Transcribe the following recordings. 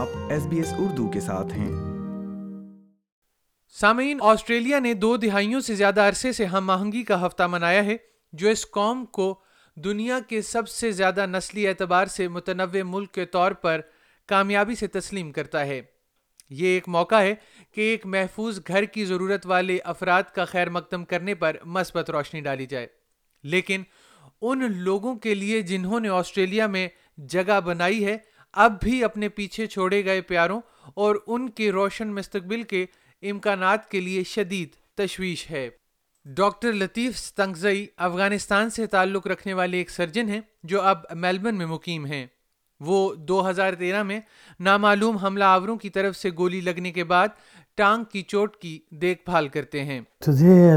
آپ S B S Urdu کے ساتھ ہیں۔ سامعین، آسٹریلیا نے دو دہائیوں سے زیادہ عرصے سے ہم آہنگی کا ہفتہ منایا ہے، جو اس قوم کو دنیا کے سب سے زیادہ نسلی اعتبار سے متنوع ملک کے طور پر کامیابی سے تسلیم کرتا ہے۔ یہ ایک موقع ہے کہ ایک محفوظ گھر کی ضرورت والے افراد کا خیر مقدم کرنے پر مثبت روشنی ڈالی جائے۔ لیکن ان لوگوں کے لیے جنہوں نے آسٹریلیا میں جگہ بنائی ہے اب بھی اپنے پیچھے چھوڑے گئے پیاروں اور ان کے روشن مستقبل کے امکانات کے لیے شدید تشویش ہے۔ ڈاکٹر لطیف ستنگزئی افغانستان سے تعلق رکھنے والے ایک سرجن ہیں جو اب میلبرن میں مقیم ہیں۔ وہ دو ہزار تیرہ میں نامعلوم حملہ آوروں کی طرف سے گولی لگنے کے بعد ٹانگ کی چوٹ کی دیکھ بھال کرتے ہیں۔ Today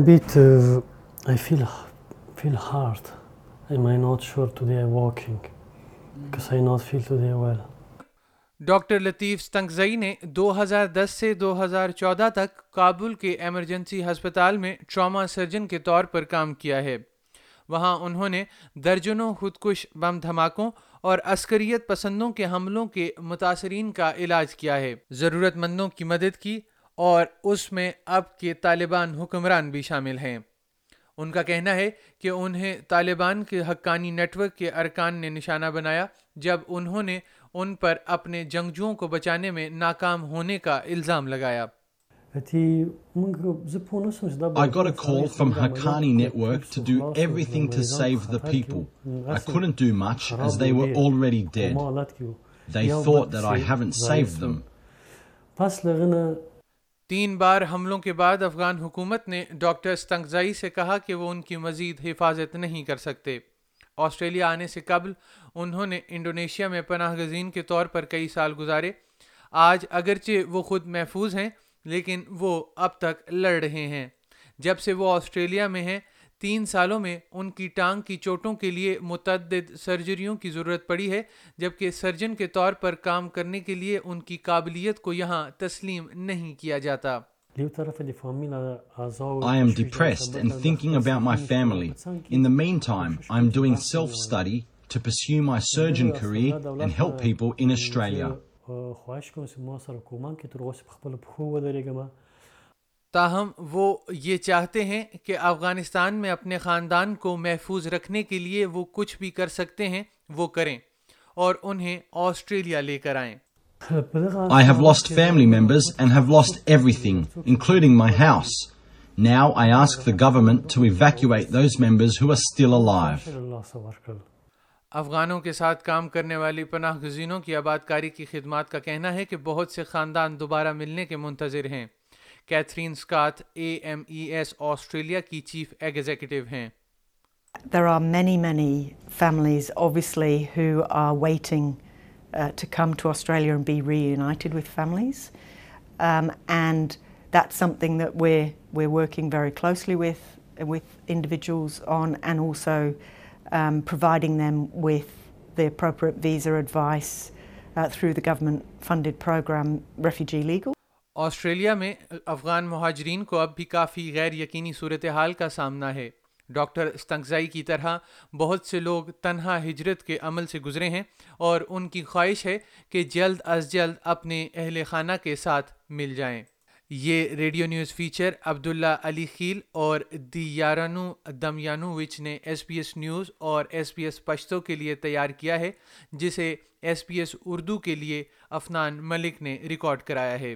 because I not feel today well. Doctor Latif Stanikzai نے دو ہزار دس سے دو ہزار چودہ تک کابل کے ایمرجنسی ہسپتال میں ٹراما سرجن کے طور پر کام کیا ہے۔ وہاں انہوں نے درجنوں خودکش بم دھماکوں اور عسکریت پسندوں کے حملوں کے متاثرین کا علاج کیا ہے۔ ضرورت مندوں کی مدد کی اور اس میں اب کے طالبان حکمران بھی شامل ہیں۔ ان کا کہنا ہے کہ انہیں طالبان کے حقانی نیٹ ورک کے ارکان نے نشانہ بنایا جب انہوں نے ان پر اپنے جنگجوؤں کو بچانے میں ناکام ہونے کا الزام لگایا I got a call from Haqqani Network to do everything to save the people. I couldn't do much as they were already dead. They thought that I haven't saved them. تین بار حملوں کے بعد افغان حکومت نے ڈاکٹر استنگزائی سے کہا کہ وہ ان کی مزید حفاظت نہیں کر سکتے۔ آسٹریلیا آنے سے قبل انہوں نے انڈونیشیا میں پناہ گزین کے طور پر کئی سال گزارے۔ آج اگرچہ وہ خود محفوظ ہیں، لیکن وہ اب تک لڑ رہے ہیں۔ جب سے وہ آسٹریلیا میں ہیں تین سالوں میں ان کی ٹانگ کی چوٹوں کے لیے متعدد سرجریوں کی ضرورت پڑی ہے جبکہ سرجن کے طور پر کام کرنے کے لیے ان کی قابلیت کو یہاں تسلیم نہیں کیا جاتا I am depressed and thinking about my family. In the meantime, I am doing self-study to pursue my surgeon career and help people in Australia. تاہم وہ یہ چاہتے ہیں کہ افغانستان میں اپنے خاندان کو محفوظ رکھنے کے لیے وہ کچھ بھی کر سکتے ہیں وہ کریں اور انہیں آسٹریلیا لے کر آئیں I have lost family members and have lost everything, including my house. Now I ask the government to evacuate those members who are still alive. افغانوں کے ساتھ کام کرنے والی پناہ گزینوں کی آباد کاری کی خدمات کا کہنا ہے کہ بہت سے خاندان دوبارہ ملنے کے منتظر ہیں Catherine Scott A M E S Australia کی چیف ایگزیکٹو ہیں there are many many families obviously who are waiting to come to Australia be reunited with families and that something we we working very closely with with individuals on and also providing them with the proper visa advice through the government funded programme refugee legal Australia میں افغان مہاجرین کو اب بھی کافی غیر یقینی صورتحال کا سامنا ہے۔ ڈاکٹر استنگزائی کی طرح بہت سے لوگ تنہا ہجرت کے عمل سے گزرے ہیں اور ان کی خواہش ہے کہ جلد از جلد اپنے اہل خانہ کے ساتھ مل جائیں۔ یہ radio news feature Abdullah Ali Khel اور دی یارانو دمیانو وچ نے ایس پی ایس نیوز اور ایس پی ایس پشتو کے لیے تیار کیا ہے، جسے ایس پی ایس اردو کے لیے افنان ملک نے ریکارڈ کرایا ہے۔